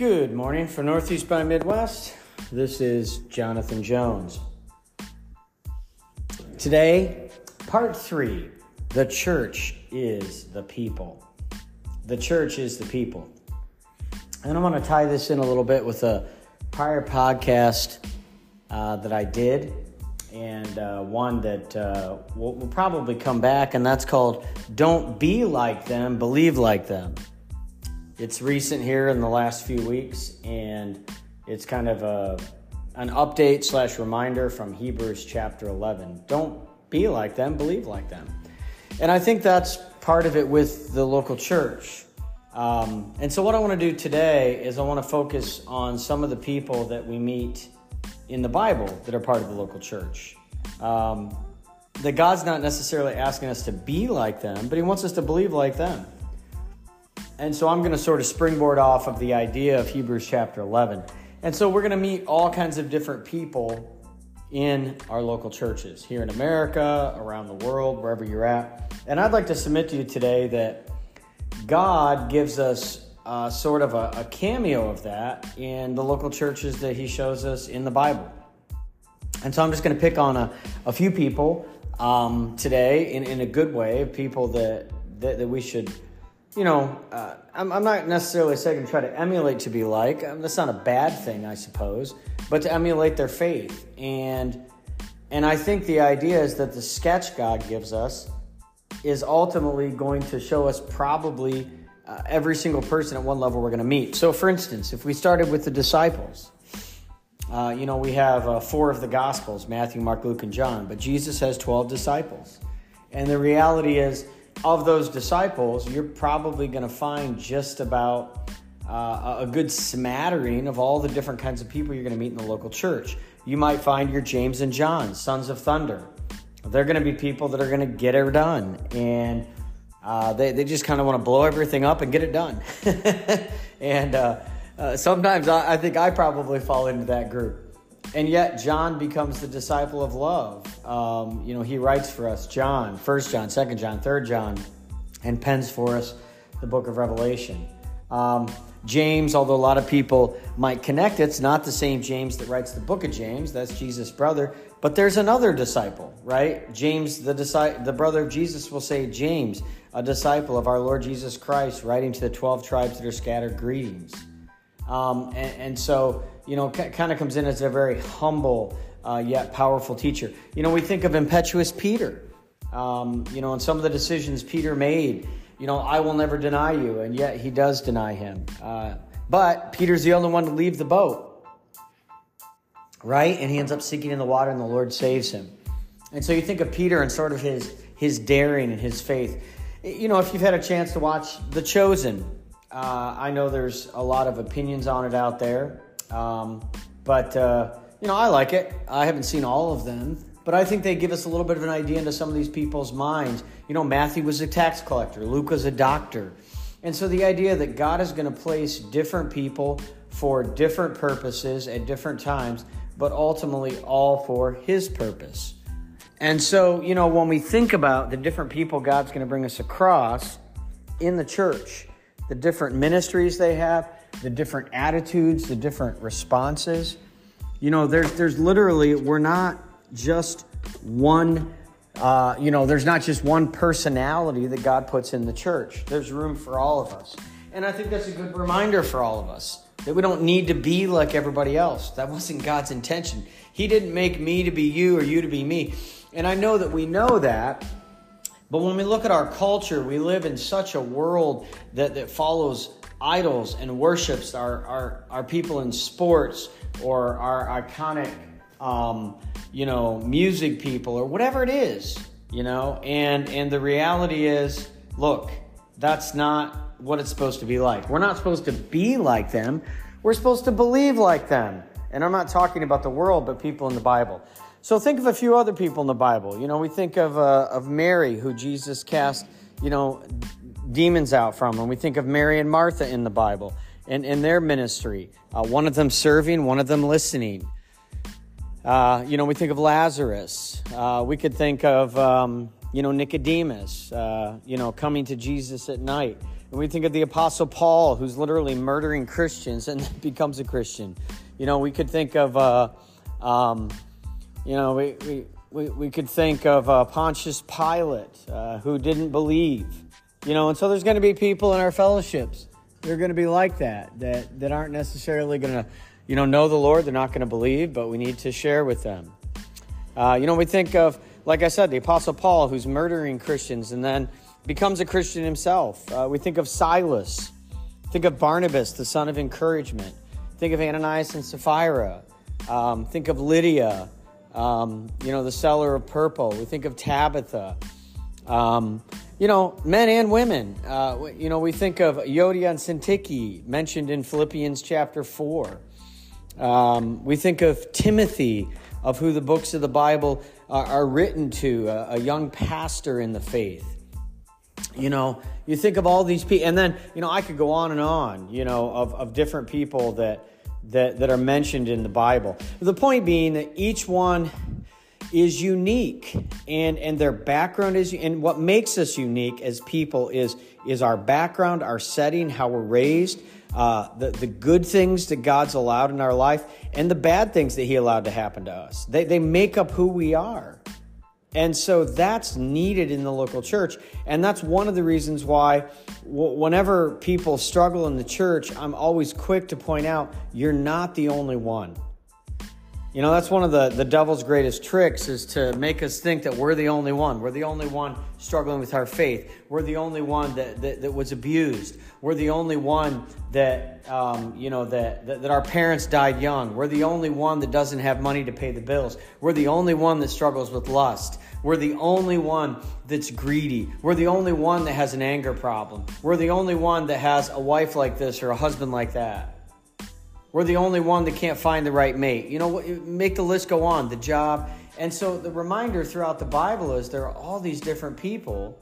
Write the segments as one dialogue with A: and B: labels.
A: Good morning from Northeast by Midwest. This is Jonathan Jones. Today, part three The church is the people. The church is the people. And I'm going to tie this in a little bit with a prior podcast uh, that I did, and uh, one that uh, will, will probably come back, and that's called Don't Be Like Them, Believe Like Them. It's recent here in the last few weeks, and it's kind of a an update slash reminder from Hebrews chapter 11. Don't be like them, believe like them. And I think that's part of it with the local church. Um, and so, what I want to do today is I want to focus on some of the people that we meet in the Bible that are part of the local church. Um, that God's not necessarily asking us to be like them, but He wants us to believe like them. And so I'm going to sort of springboard off of the idea of Hebrews chapter 11. And so we're going to meet all kinds of different people in our local churches here in America, around the world, wherever you're at. And I'd like to submit to you today that God gives us uh, sort of a, a cameo of that in the local churches that He shows us in the Bible. And so I'm just going to pick on a, a few people um, today in, in a good way, people that, that, that we should you know, uh, I'm, I'm, not necessarily saying to try to emulate to be like. Um, that's not a bad thing, I suppose, but to emulate their faith. And and I think the idea is that the sketch God gives us is ultimately going to show us probably uh, every single person at one level we're going to meet. So, for instance, if we started with the disciples, uh, you know, we have uh, four of the Gospels Matthew, Mark, Luke, and John, but Jesus has 12 disciples. And the reality is, of those disciples, you're probably going to find just about uh, a good smattering of all the different kinds of people you're going to meet in the local church. You might find your James and John, sons of thunder. They're going to be people that are going to get it done. And uh, they, they just kind of want to blow everything up and get it done. and uh, uh, sometimes I, I think I probably fall into that group. And yet, John becomes the disciple of love. Um, you know, he writes for us John, 1 John, 2 John, 3 John, and pens for us the book of Revelation. Um, James, although a lot of people might connect, it's not the same James that writes the book of James. That's Jesus' brother. But there's another disciple, right? James, the, disciple, the brother of Jesus, will say, James, a disciple of our Lord Jesus Christ, writing to the 12 tribes that are scattered, greetings. Um, and, and, so, you know, kind of comes in as a very humble uh, yet powerful teacher. You know, we think of impetuous Peter, um, you know, and some of the decisions Peter made. You know, I will never deny you, and yet he does deny him. Uh, but Peter's the only one to leave the boat, right? And he ends up sinking in the water, and the Lord saves him. And so you think of Peter and sort of his his daring and his faith. You know, if you've had a chance to watch The Chosen, uh, I know there's a lot of opinions on it out there, um, but uh, you know I like it. I haven't seen all of them, but I think they give us a little bit of an idea into some of these people's minds. You know, Matthew was a tax collector, Luke was a doctor, and so the idea that God is going to place different people for different purposes at different times, but ultimately all for His purpose. And so, you know, when we think about the different people God's going to bring us across in the church the different ministries they have, the different attitudes, the different responses. You know, there's there's literally we're not just one. Uh, you know, there's not just one personality that God puts in the church. There's room for all of us, and I think that's a good reminder for all of us that we don't need to be like everybody else. That wasn't God's intention. He didn't make me to be you or you to be me. And I know that we know that but when we look at our culture, we live in such a world that, that follows idols and worships our, our, our people in sports or our iconic, um, you know, music people or whatever it is, you know. And, and the reality is, look, that's not what it's supposed to be like. We're not supposed to be like them. We're supposed to believe like them. And I'm not talking about the world, but people in the Bible. So think of a few other people in the Bible. You know, we think of, uh, of Mary, who Jesus cast, you know, demons out from. And we think of Mary and Martha in the Bible and in their ministry. Uh, one of them serving, one of them listening. Uh, you know, we think of Lazarus. Uh, we could think of, um, you know, Nicodemus, uh, you know, coming to Jesus at night. And we think of the Apostle Paul, who's literally murdering Christians and becomes a Christian. You know, we could think of, uh, um, you know, we, we, we, we could think of uh, Pontius Pilate, uh, who didn't believe. You know, and so there's going to be people in our fellowships. They're going to be like that, that, that aren't necessarily going to, you know, know the Lord. They're not going to believe, but we need to share with them. Uh, you know, we think of, like I said, the Apostle Paul, who's murdering Christians and then becomes a Christian himself. Uh, we think of Silas. Think of Barnabas, the son of encouragement. Think of Ananias and Sapphira. Um, think of Lydia, um, you know, the seller of purple. We think of Tabitha. Um, you know, men and women. Uh, you know, we think of Euodia and mentioned in Philippians chapter 4. Um, we think of Timothy, of who the books of the Bible are, are written to, a, a young pastor in the faith you know you think of all these people and then you know i could go on and on you know of, of different people that that that are mentioned in the bible. The point being that each one is unique and and their background is and what makes us unique as people is is our background our setting how we're raised uh, the, the good things that god's allowed in our life and the bad things that he allowed to happen to us. They, they make up who we are and so that's needed in the local church. And that's one of the reasons why, whenever people struggle in the church, I'm always quick to point out you're not the only one. You know, that's one of the, the devil's greatest tricks is to make us think that we're the only one. We're the only one struggling with our faith. We're the only one that, that, that was abused. We're the only one that, um, you know, that, that, that our parents died young. We're the only one that doesn't have money to pay the bills. We're the only one that struggles with lust. We're the only one that's greedy. We're the only one that has an anger problem. We're the only one that has a wife like this or a husband like that. We're the only one that can't find the right mate. You know, make the list go on, the job. And so the reminder throughout the Bible is there are all these different people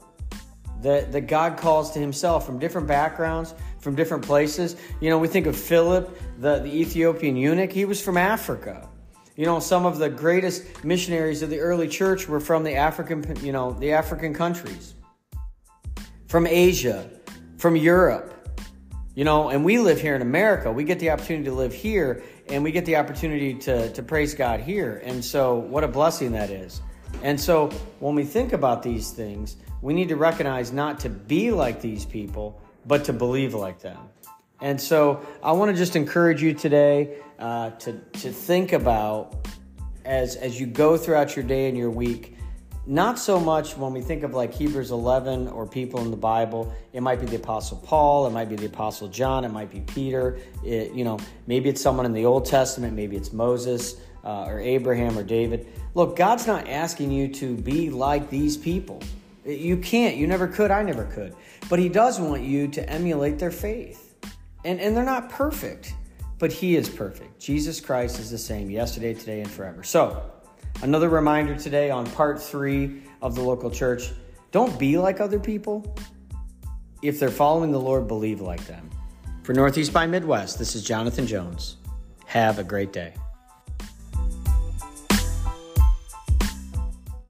A: that, that God calls to himself from different backgrounds, from different places. You know, we think of Philip, the, the Ethiopian eunuch, he was from Africa. You know, some of the greatest missionaries of the early church were from the African, you know, the African countries, from Asia, from Europe. You know, and we live here in America. We get the opportunity to live here and we get the opportunity to, to praise God here. And so, what a blessing that is. And so, when we think about these things, we need to recognize not to be like these people, but to believe like them. And so, I want to just encourage you today uh, to, to think about as, as you go throughout your day and your week not so much when we think of like Hebrews 11 or people in the Bible. It might be the Apostle Paul, it might be the Apostle John, it might be Peter. It, you know, maybe it's someone in the Old Testament, maybe it's Moses uh, or Abraham or David. Look, God's not asking you to be like these people. You can't. You never could. I never could. But He does want you to emulate their faith. And, and they're not perfect, but He is perfect. Jesus Christ is the same yesterday, today, and forever. So, Another reminder today on part three of the local church don't be like other people. If they're following the Lord, believe like them. For Northeast by Midwest, this is Jonathan Jones. Have a great day.